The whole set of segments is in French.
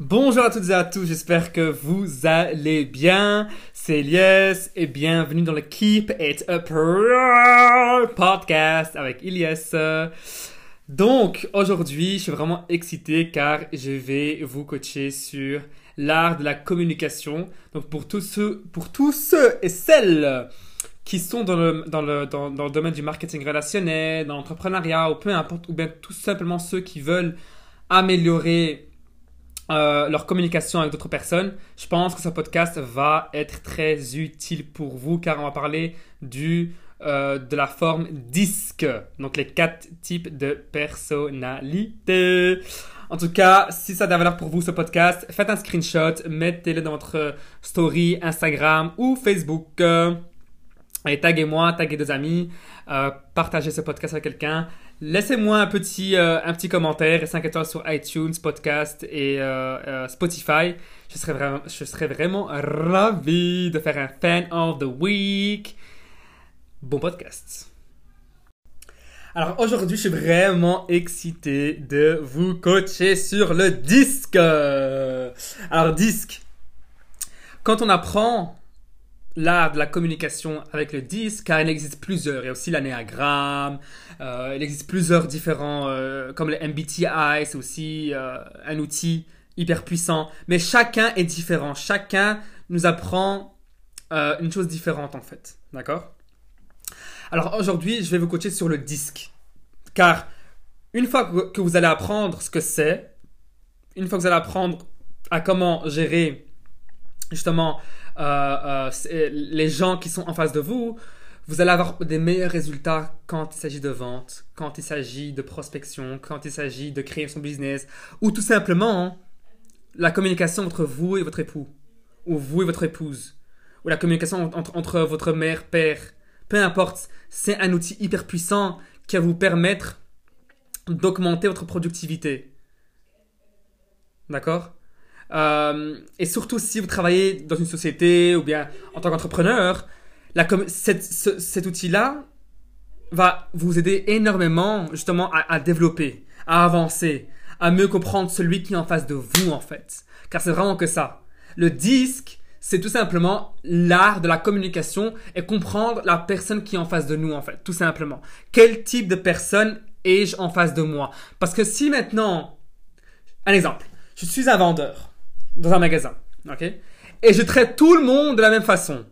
Bonjour à toutes et à tous, j'espère que vous allez bien. C'est Elias et bienvenue dans le Keep It Up podcast avec Elias. Donc aujourd'hui, je suis vraiment excité car je vais vous coacher sur l'art de la communication. Donc pour tous ceux, pour tous ceux et celles qui sont dans le, dans le, dans, dans le domaine du marketing relationnel, dans l'entrepreneuriat ou peu importe, ou bien tout simplement ceux qui veulent améliorer euh, leur communication avec d'autres personnes, je pense que ce podcast va être très utile pour vous car on va parler du, euh, de la forme disque, donc les quatre types de personnalité. En tout cas, si ça a de la valeur pour vous ce podcast, faites un screenshot, mettez-le dans votre story Instagram ou Facebook. Et taguez-moi, taguez deux amis, euh, partagez ce podcast avec quelqu'un. Laissez-moi un petit, euh, un petit commentaire et 5 étoiles sur iTunes, podcast et euh, euh, Spotify. Je serais, vraiment, je serais vraiment ravi de faire un Fan of the Week. Bon podcast. Alors aujourd'hui, je suis vraiment excité de vous coacher sur le disque. Alors disque, quand on apprend l'art de la communication avec le disque, car il existe plusieurs. Il y a aussi l'anéagramme, il existe plusieurs différents, euh, comme le MBTI, c'est aussi euh, un outil hyper puissant. Mais chacun est différent. Chacun nous apprend euh, une chose différente en fait. D'accord? Alors aujourd'hui, je vais vous coacher sur le disque. Car une fois que vous allez apprendre ce que c'est, une fois que vous allez apprendre à comment gérer justement euh, euh, les gens qui sont en face de vous, vous allez avoir des meilleurs résultats quand il s'agit de vente, quand il s'agit de prospection, quand il s'agit de créer son business, ou tout simplement la communication entre vous et votre époux, ou vous et votre épouse, ou la communication entre, votre mère, père, peu importe, c'est un outil hyper puissant qui va vous permettre d'augmenter votre productivité. D'accord? Euh, et surtout si vous travaillez dans une société ou bien en tant qu'entrepreneur, la cette- ce- cet outil-là va vous aider énormément justement à, à développer, à avancer, à mieux comprendre celui qui est en face de vous en fait. Car c'est vraiment que ça. Le disque, c'est tout simplement l'art de la communication et comprendre la personne qui est en face de nous en fait, tout simplement. Quel type de personne ai-je en face de moi? Parce que si maintenant, un exemple, je suis un vendeur dans un magasin, ok? Et je traite tout le monde de la même façon.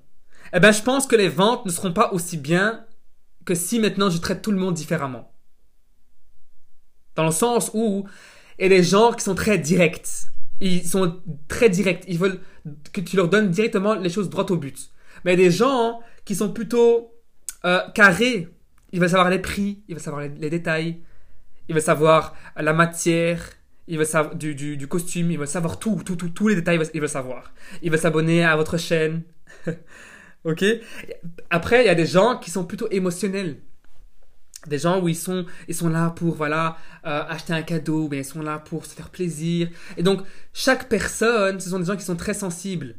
Eh ben, je pense que les ventes ne seront pas aussi bien que si maintenant je traite tout le monde différemment. Dans le sens où il y a des gens qui sont très directs. Ils sont très directs. Ils veulent que tu leur donnes directement les choses droit au but. Mais il y a des gens qui sont plutôt euh, carrés. Ils veulent savoir les prix, ils veulent savoir les, détails, ils veulent savoir la matière, il veut savoir du, du, costume, il veut savoir tout, tout, tout, tous les détails, il veut, il veut savoir. Il veut s'abonner à votre chaîne. ok? Après, il y a des gens qui sont plutôt émotionnels. Des gens où ils sont, ils sont là pour voilà euh, acheter un cadeau, mais ils sont là pour se faire plaisir. Et donc chaque personne, ce sont des gens qui sont très sensibles.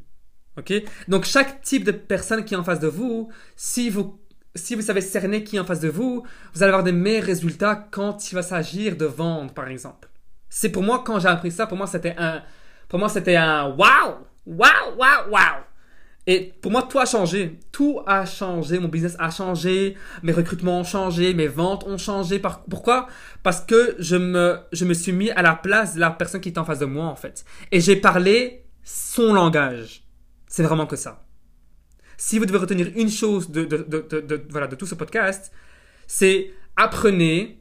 Ok? Donc chaque type de personne qui est en face de vous, si vous si vous savez cerner qui est en face de vous, vous allez avoir des meilleurs résultats quand il va s'agir de vendre, par exemple. C'est pour moi quand j'ai appris ça, pour moi c'était un, pour moi c'était un wow, wow, wow, wow. Et pour moi tout a changé, tout a changé, mon business a changé, mes recrutements ont changé, mes ventes ont changé. Par- Pourquoi? Parce que je me, je me suis mis à la place de la personne qui est en face de moi en fait, et j'ai parlé son langage. C'est vraiment que ça. Si vous devez retenir une chose de, de, de- voilà, de tout ce podcast, c'est apprenez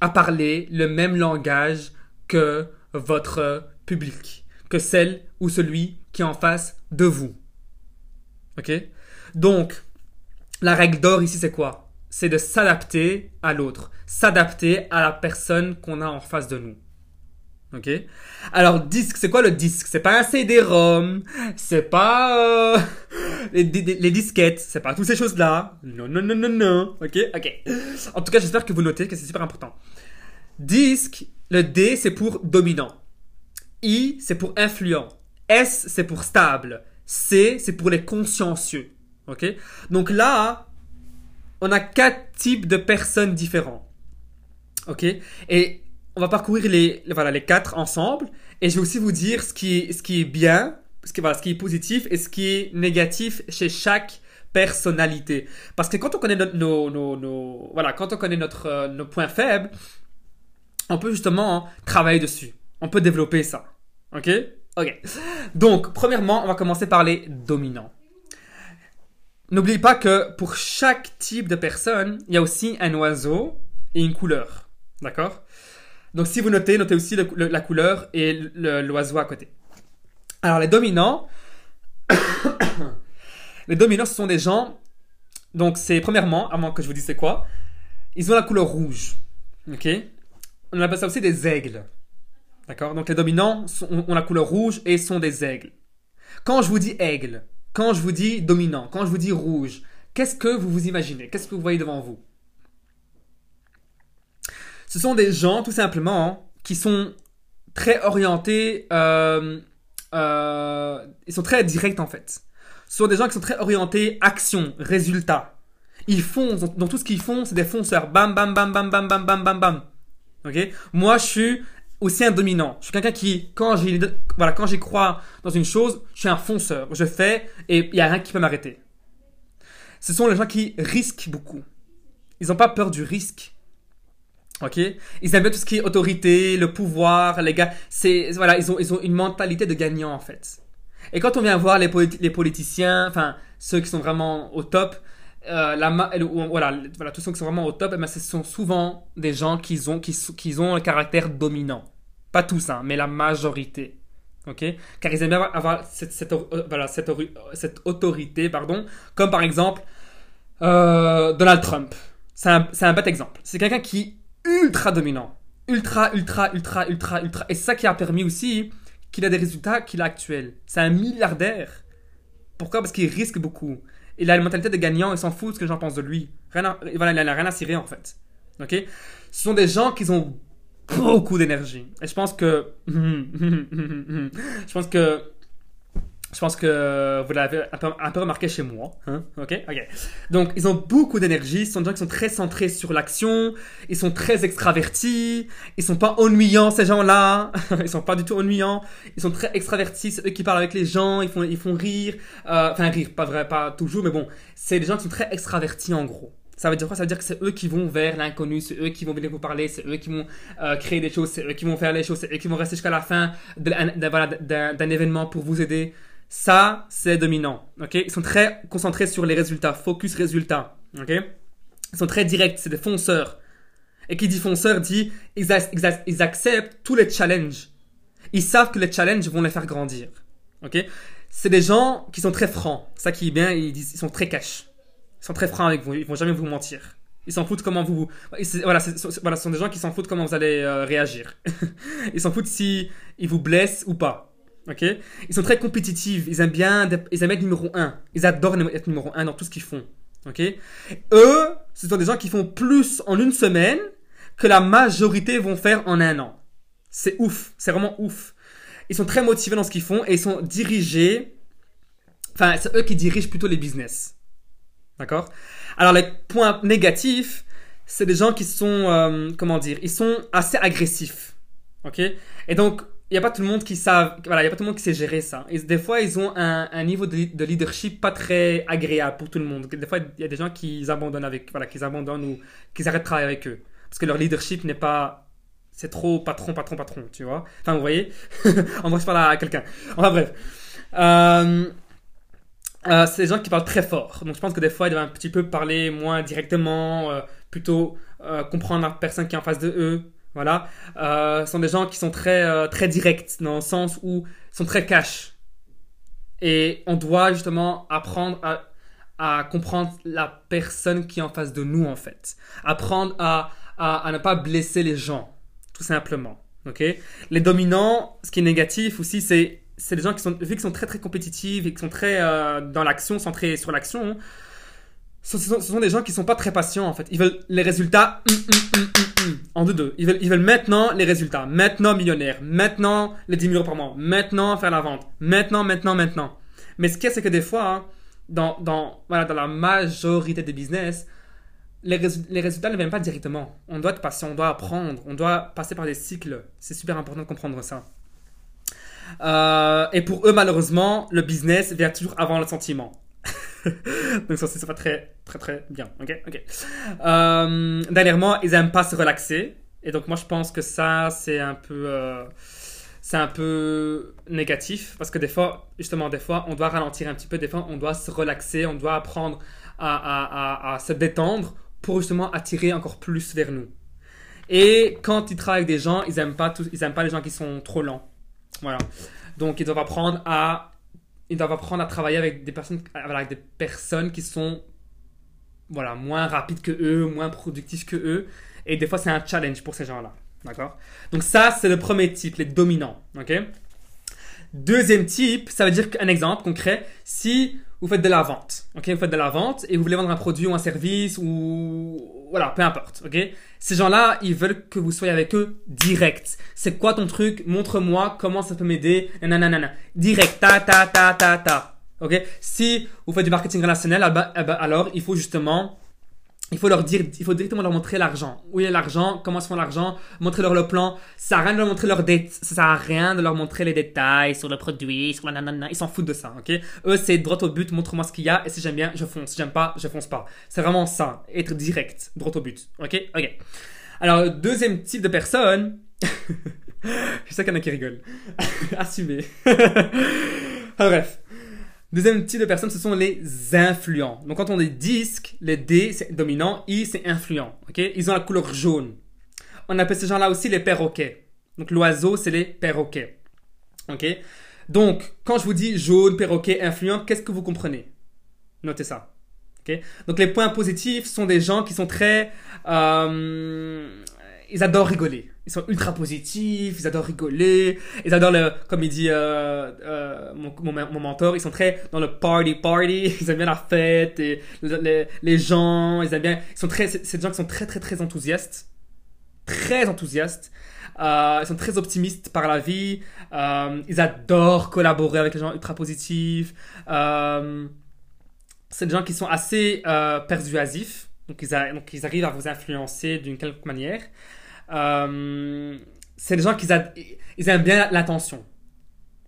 à parler le même langage que votre public, que celle ou celui qui est en face de vous. Ok? Donc, la règle d'or ici, c'est quoi? C'est de s'adapter à l'autre, s'adapter à la personne qu'on a en face de nous. Ok? Alors, disque, c'est quoi le disque? C'est pas un CD-ROM, c'est pas euh, les, les- disquettes, c'est pas toutes ces choses-là. Non, non, non, non, non. Ok? Ok. En tout cas, j'espère que vous notez que c'est super important. Disque, le D, c'est pour dominant. I, c'est pour influent. S, c'est pour stable. C, c'est pour les consciencieux. Ok? Donc là, on a quatre types de personnes différents. Ok? Et on va parcourir les, voilà, les quatre ensemble et je vais aussi vous dire ce qui est, ce qui est bien, ce qui, voilà, ce qui est positif et ce qui est négatif chez chaque personnalité. Parce que quand on connaît nos, nos, nos, voilà, quand on connaît notre, euh, nos points faibles, on peut justement travailler dessus. On peut développer ça. Ok? Ok. Donc, premièrement, on va commencer par les dominants. N'oubliez pas que pour chaque type de personne, il y a aussi un oiseau et une couleur. D'accord? Donc, si vous notez, notez aussi la couleur et l'oiseau à côté. Alors, les dominants. les dominants, ce sont des gens. Donc, c'est premièrement, avant que je vous dise c'est quoi, ils ont la couleur rouge. Ok? On appelle ça aussi des aigles. D'accord? Donc, les dominants ont la couleur rouge et sont des aigles. Quand je vous dis aigle, quand je vous dis dominant, quand je vous dis rouge, qu'est-ce que vous vous imaginez? Qu'est-ce que vous voyez devant vous? Ce sont des gens, tout simplement, qui sont très orientés, euh, euh, ils sont très directs en fait. Ce sont des gens qui sont très orientés action, résultat. Ils font, dans tout ce qu'ils font, c'est des fonceurs. Bam, bam, bam, bam, bam, bam, bam, bam, bam. Ok? Moi, je suis aussi un dominant. Je suis quelqu'un qui, quand j'y, voilà, quand j'y crois dans une chose, je suis un fonceur. Je fais et il n'y a rien qui peut m'arrêter. Ce sont les gens qui risquent beaucoup. Ils n'ont pas peur du risque. Ok? Ils aiment tout ce qui est autorité, le pouvoir, les gars. C'est, voilà, ils ont, ils ont une mentalité de gagnant, en fait. Et quand on vient voir les, les politiciens, enfin, ceux qui sont vraiment au top, euh, voilà, voilà, tous ceux qui sont vraiment au top, eh ben, ce sont souvent des gens qui ont, qui, ont un caractère dominant. Pas tous, hein, mais la majorité. ok? Car ils aiment bien avoir cette, euh, voilà, cette, cette, autorité, pardon, comme par exemple euh, Donald Trump. C'est un, un bête exemple. C'est quelqu'un qui est ultra dominant. Ultra, ultra, ultra, ultra, ultra. Et ça qui a permis aussi qu'il a des résultats qu'il a actuels. C'est un milliardaire. Pourquoi? Parce qu'il risque beaucoup. Il a une mentalité de gagnant, il s'en fout de ce que j'en pense de lui. Rien voilà, il n'a rien à cirer en fait. Ok? Ce sont des gens qui ont beaucoup d'énergie. Et je pense que. je pense que. Je pense que vous l'avez un peu, remarqué chez moi. Hein? Ok, ok. Donc, ils ont beaucoup d'énergie. Ce sont des gens qui sont très centrés sur l'action. Ils sont très extravertis. Ils sont pas ennuyants, ces gens-là. ils sont pas du tout ennuyants. Ils sont très extravertis. C'est eux qui parlent avec les gens. Ils font, ils font rire. Euh, enfin, rire, pas vrai, pas toujours, mais bon. C'est des gens qui sont très extravertis, en gros. Ça veut dire quoi? Ça veut dire que c'est eux qui vont vers l'inconnu, c'est eux qui vont venir vous parler, c'est eux qui vont euh, créer des choses, c'est eux qui vont faire les choses, c'est eux qui vont rester jusqu'à la fin d'un événement pour vous aider. Ça, c'est dominant. Ok? Ils sont très concentrés sur les résultats, focus résultats. Ok? Ils sont très directs, c'est des fonceurs. Et qui dit fonceur dit ils, ils, acceptent tous les challenges. Ils savent que les challenges vont les faire grandir. Ok? C'est des gens qui sont très francs. Ça qui est bien, ils, disent, ils sont très cash. Ils sont très francs avec vous. Ils vont jamais vous mentir. Ils s'en foutent comment vous. Voilà, voilà, ce sont des gens qui s'en foutent comment vous allez euh, réagir. ils s'en foutent si ils vous blessent ou pas. Ok? Ils sont très compétitifs. Ils aiment bien, ils aiment être numéro 1. Ils adorent être numéro 1 dans tout ce qu'ils font. Ok? Eux, ce sont des gens qui font plus en une semaine que la majorité vont faire en un an. C'est ouf. C'est vraiment ouf. Ils sont très motivés dans ce qu'ils font et ils sont dirigés. Enfin, c'est eux qui dirigent plutôt les business. D'accord? Alors, les points négatifs, c'est des gens qui sont, euh, comment dire, ils sont assez agressifs. Ok? Et donc, il n'y a pas tout le monde qui savent, voilà, il y a pas tout le monde qui sait gérer ça. Des fois, ils ont un, niveau de, de, leadership pas très agréable pour tout le monde. Des fois, il y a des gens qui abandonnent avec, voilà, qui abandonnent ou qui arrêtent de travailler avec eux. Parce que leur leadership n'est pas, c'est trop patron, patron, patron, tu vois. Enfin, vous voyez? On va se parler à quelqu'un. Enfin, bref. Euh, euh, c'est des gens qui parlent très fort. Donc, je pense que des fois, ils doivent un petit peu parler moins directement, euh, plutôt comprendre la personne qui est en face de eux voilà. Euh, sont des gens qui sont très, euh, très directs, dans le sens où sont très cash. Et on doit justement apprendre à, comprendre la personne qui est en face de nous, en fait. Apprendre à, à, ne pas blesser les gens, tout simplement. ok? Les dominants, ce qui est négatif aussi, c'est c'est des gens qui sont, vu qu'ils sont très très compétitifs et qui sont très euh, dans l'action, centrés sur l'action, ce, sont des gens qui sont pas très patients en fait. Ils veulent les résultats hum, hum, hum, en deux deux. Ils veulent, maintenant les résultats, maintenant millionnaire, maintenant les 10 000 euros par mois, maintenant faire la vente, maintenant, maintenant, maintenant. Mais ce qu'il y a, c'est que des fois, hein, dans, dans, voilà, dans la majorité des business, les résultats ne viennent pas directement. On doit être patient, on doit apprendre, on doit passer par des cycles. C'est super important de comprendre ça. Euh, et pour eux, malheureusement, le business vient toujours avant le sentiment. Donc ça, c'est pas très, très, très bien. Ok, ok. Euh, dernièrement, ils aiment pas se relaxer. Et donc moi, je pense que ça, c'est un peu, euh, c'est un peu négatif parce que des fois, justement, des fois, on doit ralentir un petit peu. Des fois, on doit se relaxer, on doit apprendre à, se détendre pour justement attirer encore plus vers nous. Et quand ils travaillent avec des gens, ils aiment pas ils aiment pas les gens qui sont trop lents. Voilà. Donc ils doivent apprendre à ils doivent apprendre à travailler avec des personnes avec des personnes qui sont voilà, moins rapides que eux, moins productifs que eux. Et des fois c'est un challenge pour ces gens-là. D'accord? Donc ça c'est le premier type, les dominants, OK? Deuxième type, ça veut dire qu'un exemple concret, si vous faites de la vente, ok, vous faites de la vente et vous voulez vendre un produit ou un service ou voilà, peu importe, ok? Ces gens-là, ils veulent que vous soyez avec eux direct. C'est quoi ton truc? Montre-moi comment ça peut m'aider. Nanana. Direct, ta ta ta ta ta. Ok? Si vous faites du marketing relationnel, ah bah- ah bah alors il faut justement il faut leur dire, il faut directement leur montrer l'argent. Où est l'argent? Comment se font l'argent? Montrer leur le plan. Ça sert rien de leur montrer leurs dé- ça sert à rien de leur montrer les détails sur le produit, sur la nanana. Ils s'en foutent de ça, ok? Eux, c'est droit au but. Montre-moi ce qu'il y a et si j'aime bien, je fonce. Si j'aime pas, je fonce pas. C'est vraiment ça, être direct, droit au but, ok? Ok. Alors deuxième type de personne. je sais qu'il y en a qui rigolent. Assumez. Alors, bref. Deuxième type de personnes, ce sont les influents. Donc quand on dit disque, les D c'est dominant, I c'est influent. Ok? Ils ont la couleur jaune. On appelle ces gens-là aussi les perroquets. Donc l'oiseau, c'est les perroquets. Ok? Donc quand je vous dis jaune, perroquet, influent, qu'est-ce que vous comprenez? Notez ça. Ok? Donc les points positifs sont des gens qui sont très... euh, ils adorent rigoler. Ils sont ultra positifs, ils adorent rigoler, ils adorent le, comme il dit euh, euh, mon, mon, mon mentor, ils sont très dans le party party, ils aiment bien la fête, et le- le- les gens, ils aiment bien, ils sont très, c'est des gens qui sont très très très enthousiastes, très enthousiastes, euh, ils sont très optimistes par la vie, euh, ils adorent collaborer avec les gens ultra positifs, euh, c'est des gens qui sont assez euh, persuasifs, donc ils, a- donc ils arrivent à vous influencer d'une quelque manière. Euh, c'est des gens qui aiment bien l'attention.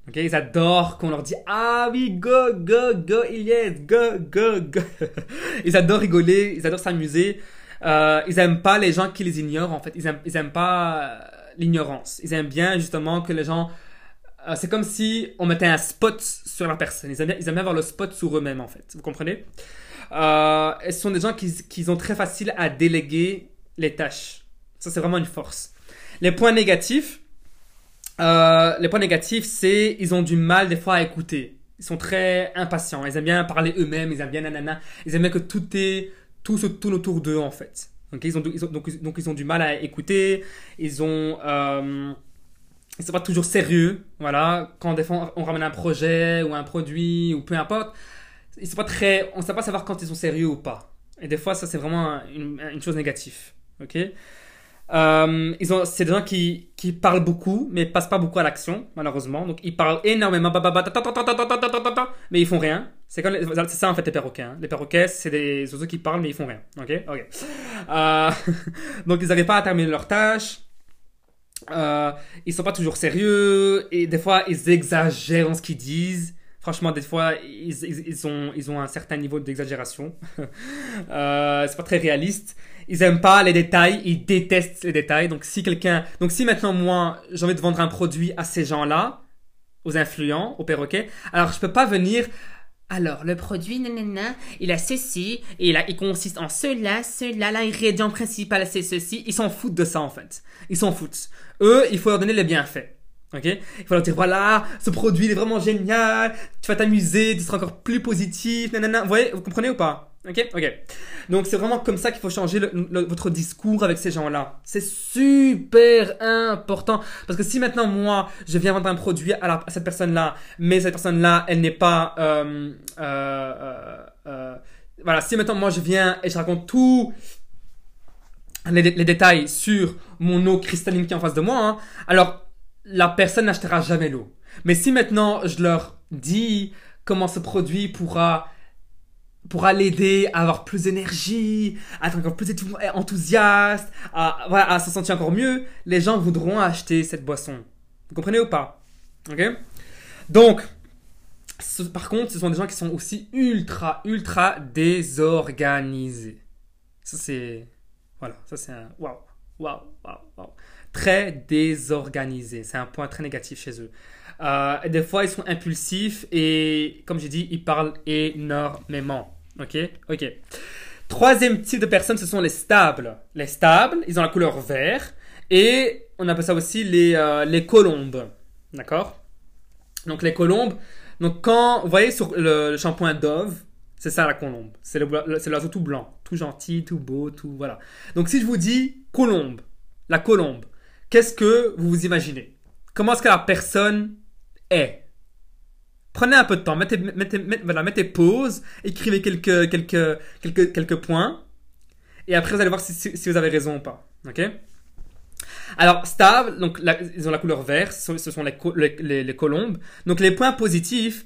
Ok, Ils adorent qu'on leur dit Ah oui, go, go, go, Ilyes, go, go, go. ils adorent rigoler, ils adorent s'amuser. Euh, ils aiment pas les gens qui les ignorent en fait. Ils aiment, ils aiment pas euh, l'ignorance. Ils aiment bien justement que les gens. c'est comme si on mettait un spot sur la personne. Ils aiment ils aiment bien avoir le spot sur eux-mêmes en fait. Vous comprenez? Euh, ce sont des gens qui, qui sont très faciles à déléguer les tâches. Ça, c'est vraiment une force. Les points négatifs, euh, les points négatifs, c'est ils ont du mal des fois à écouter. Ils sont très impatients. Ils aiment bien parler eux-mêmes. Ils aiment bien nanana. Ils aiment que tout est tout se tourne autour d'eux en fait. Ils ont, ils ont- donc, ils ont du mal à écouter. Ils ont euh, sont pas toujours sérieux. Voilà, quand des fois on ramène un projet ou un produit ou peu importe, ils sont pas très, on sait pas savoir quand ils sont sérieux ou pas. Et des fois, ça c'est vraiment une, une chose négative. Ok? Euh, ils ont, c'est des gens qui, qui parlent beaucoup, mais passent pas beaucoup à l'action, malheureusement. Donc ils parlent énormément, mais ils font rien. C'est comme, c'est ça en fait les perroquets. Hein. Les perroquets, c'est des oiseaux qui parlent mais ils font rien. Ok, ok. Euh, donc ils n'arrivent pas à terminer leurs tâches. Euh, ils sont pas toujours sérieux et des fois ils exagèrent dans ce qu'ils disent. Franchement, des fois ils, ils, ont, ils ont un certain niveau d'exagération. euh, c'est pas très réaliste. Ils aiment pas les détails, ils détestent les détails. Donc si quelqu'un, donc si maintenant moi j'ai envie de vendre un produit à ces gens-là, aux influents, aux perroquets, alors je peux pas venir. Alors le produit, nanana, il a ceci et il, a, il consiste en cela, cela, l'ingrédient principal c'est ceci. Ils s'en foutent de ça en fait. Ils s'en foutent. Eux, il faut leur donner les bienfaits. Ok? Il faut leur dire voilà, ce produit il est vraiment génial, tu vas t'amuser, tu seras encore plus positif, nanana. Vous voyez, vous comprenez ou pas? Ok? Ok. Donc c'est vraiment comme ça qu'il faut changer votre discours avec ces gens-là. C'est super important parce que si maintenant moi je viens vendre un produit à cette personne-là, mais cette personne-là elle n'est pas euh, euh, euh, euh, voilà, si maintenant moi je viens et je raconte tout les, les détails sur mon eau cristalline qui est en face de moi, hein, alors la personne n'achètera jamais l'eau. Mais si maintenant je leur dis comment ce produit pourra pourra l'aider à avoir plus d'énergie, à être encore plus enthousiaste, à, voilà, à se sentir encore mieux, les gens voudront acheter cette boisson. Vous comprenez ou pas? Ok? Donc, par contre, ce sont des gens qui sont aussi ultra, ultra désorganisés. Ça, c'est. Voilà, ça, c'est un. Waouh, waouh, waouh, waouh. Très désorganisés. C'est un point très négatif chez eux. Euh, des fois, ils sont impulsifs et, comme j'ai dit, ils parlent énormément. Ok? Ok. Troisième type de personnes, ce sont les stables. Les stables, ils ont la couleur vert et on appelle ça aussi les, euh, les colombes. D'accord? Donc, les colombes, donc quand, vous voyez sur le, shampoing Dove, c'est ça la colombe. C'est l'oiseau tout blanc, tout gentil, tout beau, tout voilà. Donc si je vous dis colombe, la colombe, qu'est-ce que vous vous imaginez? Comment est-ce que la personne est? Prenez un peu de temps, mettez, mettez, voilà, mettez pause, écrivez quelques, quelques, quelques, quelques points, et après vous allez voir si, si vous avez raison ou pas. Ok? Alors, stable, donc ils ont la couleur verte, ce sont, les, les, colombes. Donc, les points positifs,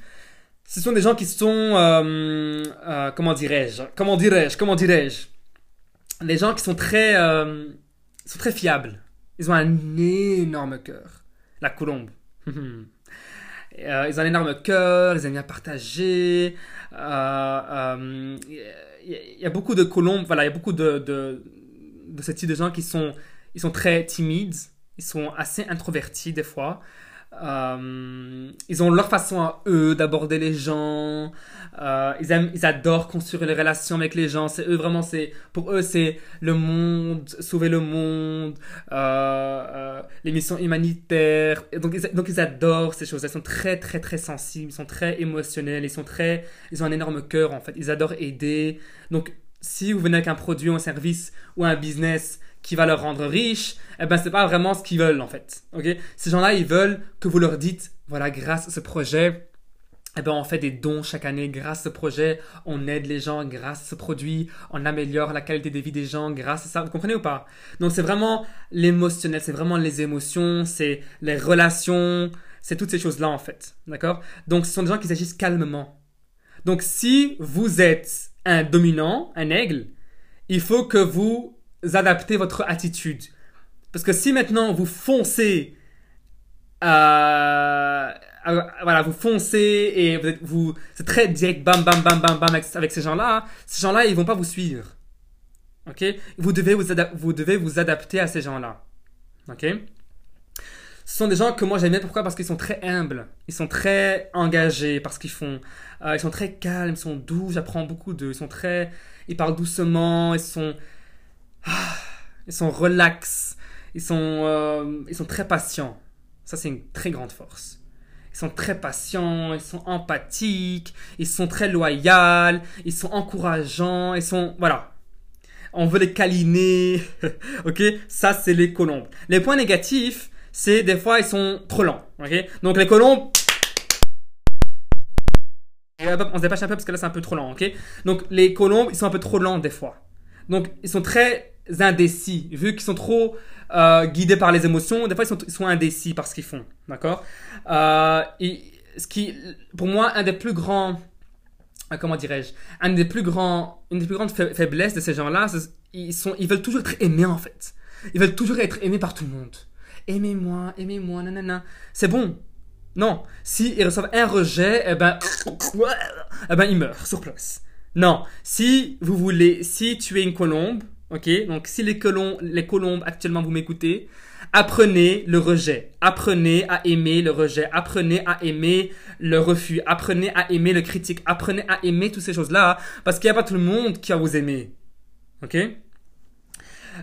ce sont des gens qui sont, euh, euh, comment dirais-je, comment dirais-je, comment dirais-je, des gens qui sont très, euh, sont très fiables. Ils ont un énorme cœur, la colombe. ils ont un énorme cœur, ils aiment bien partager. Il y, a beaucoup de colombes, voilà, il y a beaucoup de, de, de ce type de gens qui sont ils sont très timides, ils sont assez introvertis des fois. Euh, ils ont leur façon à eux d'aborder les gens. Euh, ils, aiment, ils adorent construire les relations avec les gens. C'est eux vraiment, c'est pour eux c'est le monde, sauver le monde, euh, les missions humanitaires. Donc ils, adorent ces choses. Ils sont très très très sensibles, ils sont très émotionnels, ils sont très, ils ont un énorme cœur en fait. Ils adorent aider. Donc si vous venez avec un produit un service ou un business qui va leur rendre riche, eh ben c'est pas vraiment ce qu'ils veulent en fait. Ok? Ces gens-là, ils veulent que vous leur dites, voilà, grâce à ce projet, eh ben on fait des dons chaque année grâce à ce projet, on aide les gens grâce à ce produit, on améliore la qualité de vie des gens grâce à ça. Vous comprenez ou pas? Donc c'est vraiment l'émotionnel, c'est vraiment les émotions, c'est les relations, c'est toutes ces choses-là en fait. D'accord? Donc ce sont des gens qui agissent calmement. Donc si vous êtes un dominant, un aigle, il faut que vous adapter votre attitude. Parce que si maintenant vous foncez, euh, euh, voilà, vous foncez et vous, c'est très direct, bam, bam, bam, bam, bam, avec, ces gens-là, ces gens-là, ils vont pas vous suivre. Ok? Vous devez vous, vous devez vous adapter à ces gens-là. Ok? Ce sont des gens que moi j'aime bien. Pourquoi? Parce qu'ils sont très humbles. Ils sont très engagés parce qu'ils font. Euh, ils sont très calmes, ils sont doux. J'apprends beaucoup d'eux. Ils sont très. Ils parlent doucement. Ils sont. Ah, ils sont relax, ils sont, euh, ils sont très patients. Ça, c'est une très grande force. Ils sont très patients, ils sont empathiques, ils sont très loyaux, ils sont encourageants, ils sont... Voilà. On veut les câliner. ok? Ça, c'est les colombes. Les points négatifs, c'est des fois, ils sont trop lents. Ok? Donc, les colombes... On se dépêche un peu parce que là, c'est un peu trop lent. Ok? Donc, les colombes, ils sont un peu trop lents des fois. Donc, ils sont très indécis, vu qu'ils sont trop euh, guidés par les émotions, des fois ils sont, indécis par ce qu'ils font, d'accord? Euh, Ce qui, pour moi, un des plus grands, euh, comment dirais-je, un des plus grands, une des plus grandes faiblesses de ces gens-là, ils sont, ils veulent toujours être aimés en fait. Ils veulent toujours être aimés par tout le monde. Aimez-moi, aimez-moi, nanana. C'est bon. Non. S'ils reçoivent un rejet, eh ben, eh ben, ils meurent sur place. Non. Si vous voulez, si tu es une colombe, Ok Donc, si les, les colombes actuellement vous m'écoutez, apprenez le rejet. Apprenez à aimer le rejet. Apprenez à aimer le refus. Apprenez à aimer le critique. Apprenez à aimer toutes ces choses-là parce qu'il n'y a pas tout le monde qui va vous aimer. Ok? Euh,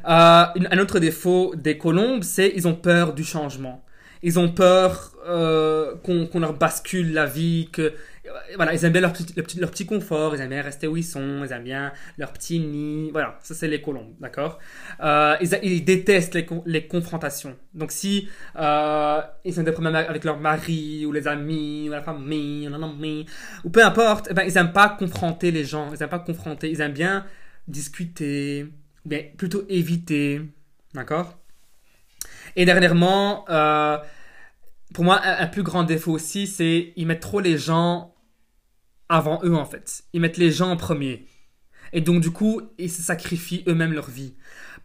Un autre défaut des colombes, c'est ils ont peur du changement. Ils ont peur euh, qu'on leur bascule la vie, que voilà, ils aiment bien leur petit, leur petit, confort, ils aiment bien rester où ils sont, ils aiment bien leur petit nid. Voilà, ça c'est les colombes, d'accord? Euh, ils, détestent les, les, confrontations. Donc si euh, ils ont des problèmes avec leur mari ou les amis ou la famille ou peu importe, eh ben, ils n'aiment pas confronter les gens, ils n'aiment pas confronter, ils aiment bien discuter, bien plutôt éviter, d'accord? Et dernièrement, euh, pour moi, un, plus grand défaut aussi, c'est ils mettent trop les gens avant eux en fait. Ils mettent les gens en premier. Et donc du coup, ils se sacrifient eux-mêmes leur vie.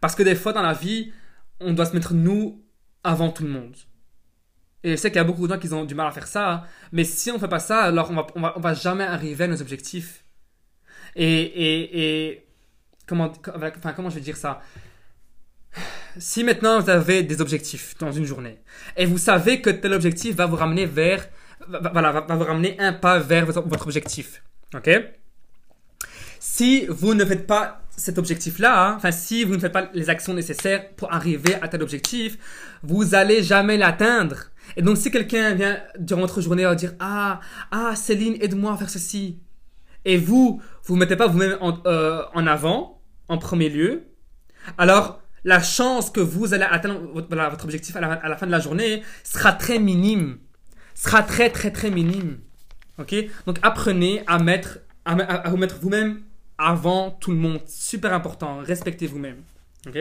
Parce que des fois dans la vie, on doit se mettre nous avant tout le monde. Et je sais qu'il y a beaucoup de gens qui ont du mal à faire ça, mais si on ne fait pas ça, alors on va, on va, on va jamais arriver à nos objectifs. Et, et, et comment, enfin, comment je vais dire ça? Si maintenant vous avez des objectifs dans une journée, et vous savez que tel objectif va vous ramener vers, voilà, va, vous ramener un pas vers votre, objectif, ok? Si vous ne faites pas cet objectif-là, enfin si vous ne faites pas les actions nécessaires pour arriver à tel objectif, vous allez jamais l'atteindre. Et donc si quelqu'un vient durant votre journée à dire ah ah Céline aide-moi à faire ceci, et vous vous mettez pas vous-même en, euh, en, avant en premier lieu, alors la chance que vous allez atteindre votre, objectif à la, fin de la journée sera très minime, sera très très très minime. Ok? Donc apprenez à mettre à vous mettre vous-même avant tout le monde. Super important. Respectez vous-même. Ok?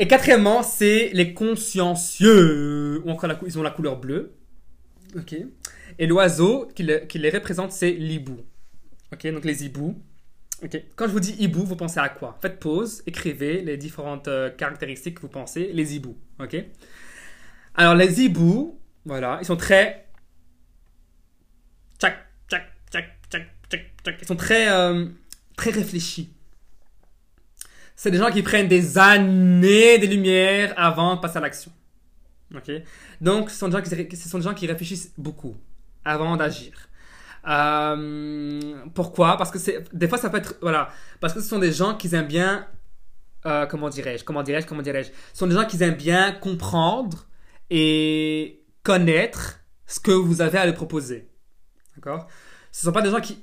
Et quatrièmement, c'est les consciencieux. Ou encore, ils ont la couleur bleue. Ok? Et l'oiseau qui, les représente, c'est l'hibou. Ok? Donc les hiboux. Quand je vous dis hibou, vous pensez à quoi? Faites pause, écrivez les différentes euh, caractéristiques que vous pensez. Les hiboux. Ok? Alors les hiboux, voilà, ils sont très... Tchac, tchac, tchac, tchac, ils sont très, euh, très réfléchis. C'est des gens qui prennent des années de lumière avant de passer à l'action. Ok? Donc, ce des ce sont des gens qui réfléchissent beaucoup avant d'agir. Euh, pourquoi? Parce que c'est des fois ça peut être voilà parce que ce sont des gens qui aiment bien euh, comment dirais-je comment dirais-je comment dirais-je? Ce sont des gens qui aiment bien comprendre et connaître ce que vous avez à leur proposer d'accord? Ce sont pas des gens qui.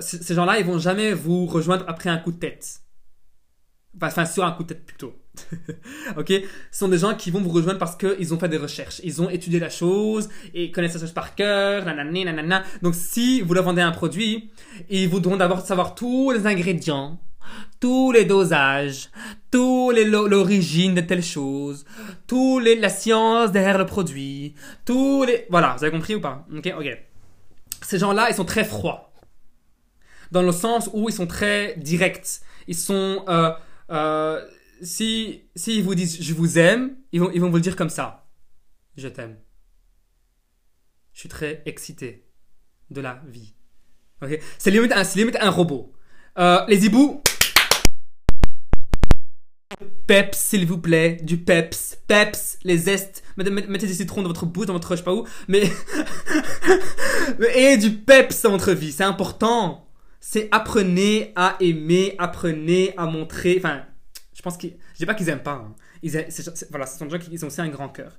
Ces gens-là, ils vont jamais vous rejoindre après un coup de tête. Enfin, sur un coup de tête plutôt. ok? Ce sont des gens qui vont vous rejoindre parce qu'ils ont fait des recherches. Ils ont étudié la chose et connaissent la chose par cœur. Nanana, nanana. Donc, si vous leur vendez un produit, ils voudront d'abord savoir tous les ingrédients, tous les dosages, tous l'origine de telle chose, tous la science derrière le produit, tous les voilà, vous avez compris ou pas? Ok, ok ces gens-là, ils sont très froids. Dans le sens où ils sont très directs. Ils sont... Euh, euh, si, si vous disent je vous aime, ils vont, ils vont vous le dire comme ça. Je t'aime. Je suis très excité de la vie. Okay? C'est limite, limite un robot. Euh, les hiboux, peps, s'il vous plaît, du peps, peps, les zestes, mettez des citrons dans votre bouche, dans votre je sais pas où, mais, et du peps dans votre vie, c'est important. C'est apprenez à aimer, apprenez à montrer, enfin, pense qu'ils, je dis pas qu'ils aiment pas, hein. ils, voilà, ce sont des gens qui ont aussi un grand cœur.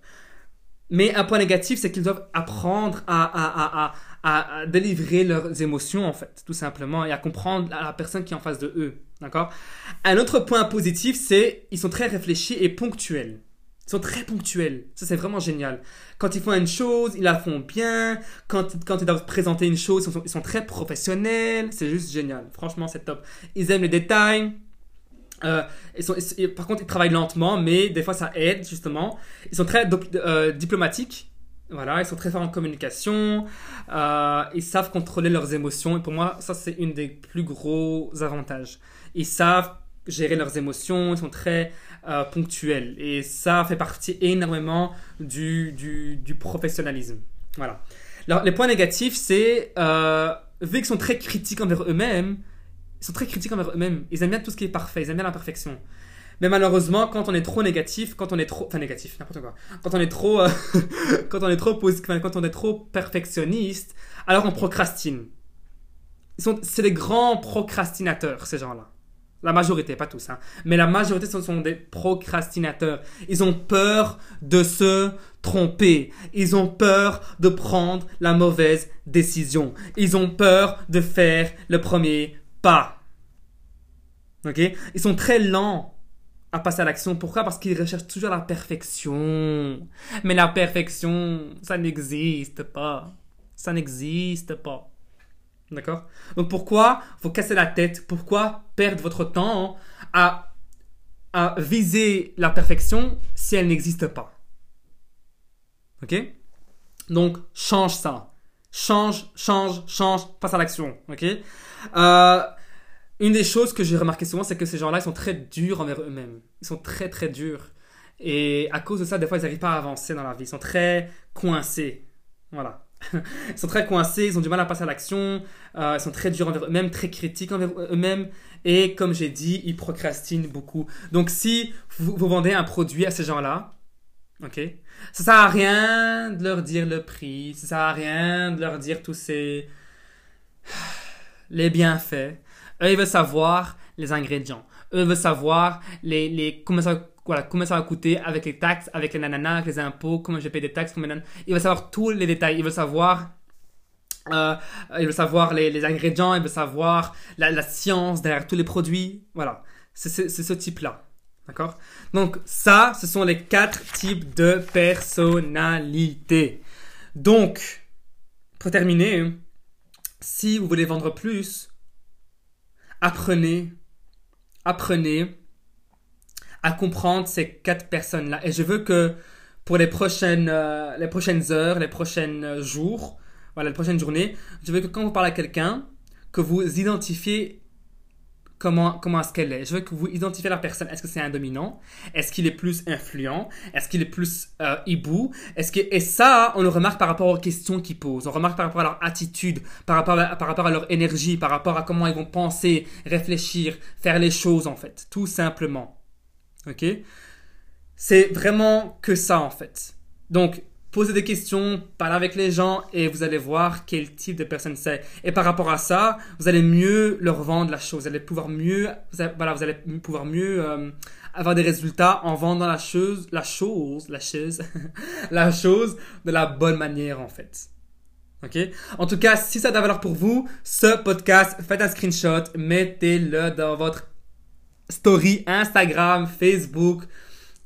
Mais un point négatif, c'est qu'ils doivent apprendre à, délivrer leurs émotions, en fait, tout simplement, et à comprendre la, personne qui est en face de eux. D'accord? Un autre point positif, c'est ils sont très réfléchis et ponctuels. Ils sont très ponctuels. Ça, c'est vraiment génial. Quand ils font une chose, ils la font bien. Quand, quand ils doivent présenter une chose, ils sont, ils sont très professionnels. C'est juste génial. Franchement, c'est top. Ils aiment les détails. Euh, par contre, ils travaillent lentement, mais des fois ça aide justement. Ils sont très euh, diplomatiques. Voilà, ils sont très forts en communication. Euh, ils savent contrôler leurs émotions. Et pour moi, ça c'est une des plus gros avantages. Ils savent gérer leurs émotions. Ils sont très ponctuels. Et ça fait partie énormément du, du, professionnalisme. Voilà. Les points négatifs, c'est vu qu'ils sont très critiques envers eux-mêmes ils sont très critiques envers eux-mêmes. Ils aiment bien tout ce qui est parfait, ils aiment bien l'imperfection. Mais malheureusement, quand on est trop négatif, quand on est trop, enfin négatif, n'importe quoi. Quand on est trop, euh, quand on est trop quand on est trop perfectionniste, alors on procrastine. C'est des grands procrastinateurs ces gens-là. La majorité, pas tous, hein. Mais la majorité ce sont des procrastinateurs. Ils ont peur de se tromper. Ils ont peur de prendre la mauvaise décision. Ils ont peur de faire le premier Ok? Ils sont très lents à passer à l'action. Pourquoi? Parce qu'ils recherchent toujours la perfection. Mais la perfection, ça n'existe pas. Ça n'existe pas. D'accord? Donc pourquoi vous casser la tête? Pourquoi perdre votre temps à, à viser la perfection si elle n'existe pas? Ok? Donc change ça. Change, change, change, passe à l'action. Ok? Euh, Une des choses que j'ai remarqué souvent, c'est que ces gens-là, ils sont très durs envers eux-mêmes. Ils sont très, très durs. Et à cause de ça, des fois, ils n'arrivent pas à avancer dans la vie. Ils sont très coincés. Voilà. ils sont très coincés, ils ont du mal à passer à l'action, euh, ils sont très durs envers eux-mêmes, très critiques envers eux-mêmes, et comme j'ai dit, ils procrastinent beaucoup. Donc si vous, vous vendez un produit à ces gens-là, ok, ça sert à rien de leur dire le prix, ça sert à rien de leur dire tous ces les bienfaits. Eux, ils veulent savoir les ingrédients. Eux veulent savoir les, les comment ça voilà, comment ça va coûter avec les taxes, avec les nananas, avec les impôts, comment je paye des taxes, comment il veut savoir tous les détails, il veut savoir euh, il savoir les, les, ingrédients, il veut savoir la, la, science derrière tous les produits, voilà, c'est ce type-là. D'accord? Donc ça, ce sont les quatre types de personnalités. Donc, pour terminer, si vous voulez vendre plus, apprenez, apprenez à comprendre ces quatre personnes-là. Et je veux que pour les prochaines, euh, les prochaines heures, les prochains jours, voilà, les prochaines journées, je veux que quand vous parlez à quelqu'un, que vous identifiez comment, comment est-ce qu'elle est? Je veux que vous identifiez la personne. Est-ce que c'est un dominant? Est-ce qu'il est plus influent? Est-ce qu'il est plus euh, hibou? Est-ce que et ça, on le remarque par rapport aux questions qu'ils posent. On remarque par rapport à leur attitude, par rapport à, par rapport à leur énergie, par rapport à comment ils vont penser, réfléchir, faire les choses en fait, tout simplement. Ok? C'est vraiment que ça en fait. Donc posez des questions, parlez avec les gens et vous allez voir quel type de personne c'est. Et par rapport à ça, vous allez mieux leur vendre la chose. Vous allez pouvoir mieux, voilà, vous allez pouvoir mieux euh, avoir des résultats en vendant la chose, la chose, la chose, la chose de la bonne manière en fait. Ok? En tout cas, si ça a de la valeur pour vous, ce podcast, faites un screenshot, mettez-le dans votre story Instagram, Facebook,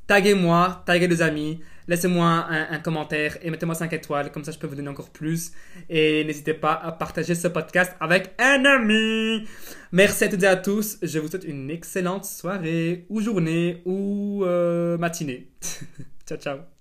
taguez-moi, taguez des amis laissez-moi un, commentaire et mettez-moi 5 étoiles, comme ça je peux vous donner encore plus. Et n'hésitez pas à partager ce podcast avec un ami. Merci à toutes et à tous. Je vous souhaite une excellente soirée ou journée ou euh, matinée. ciao, ciao.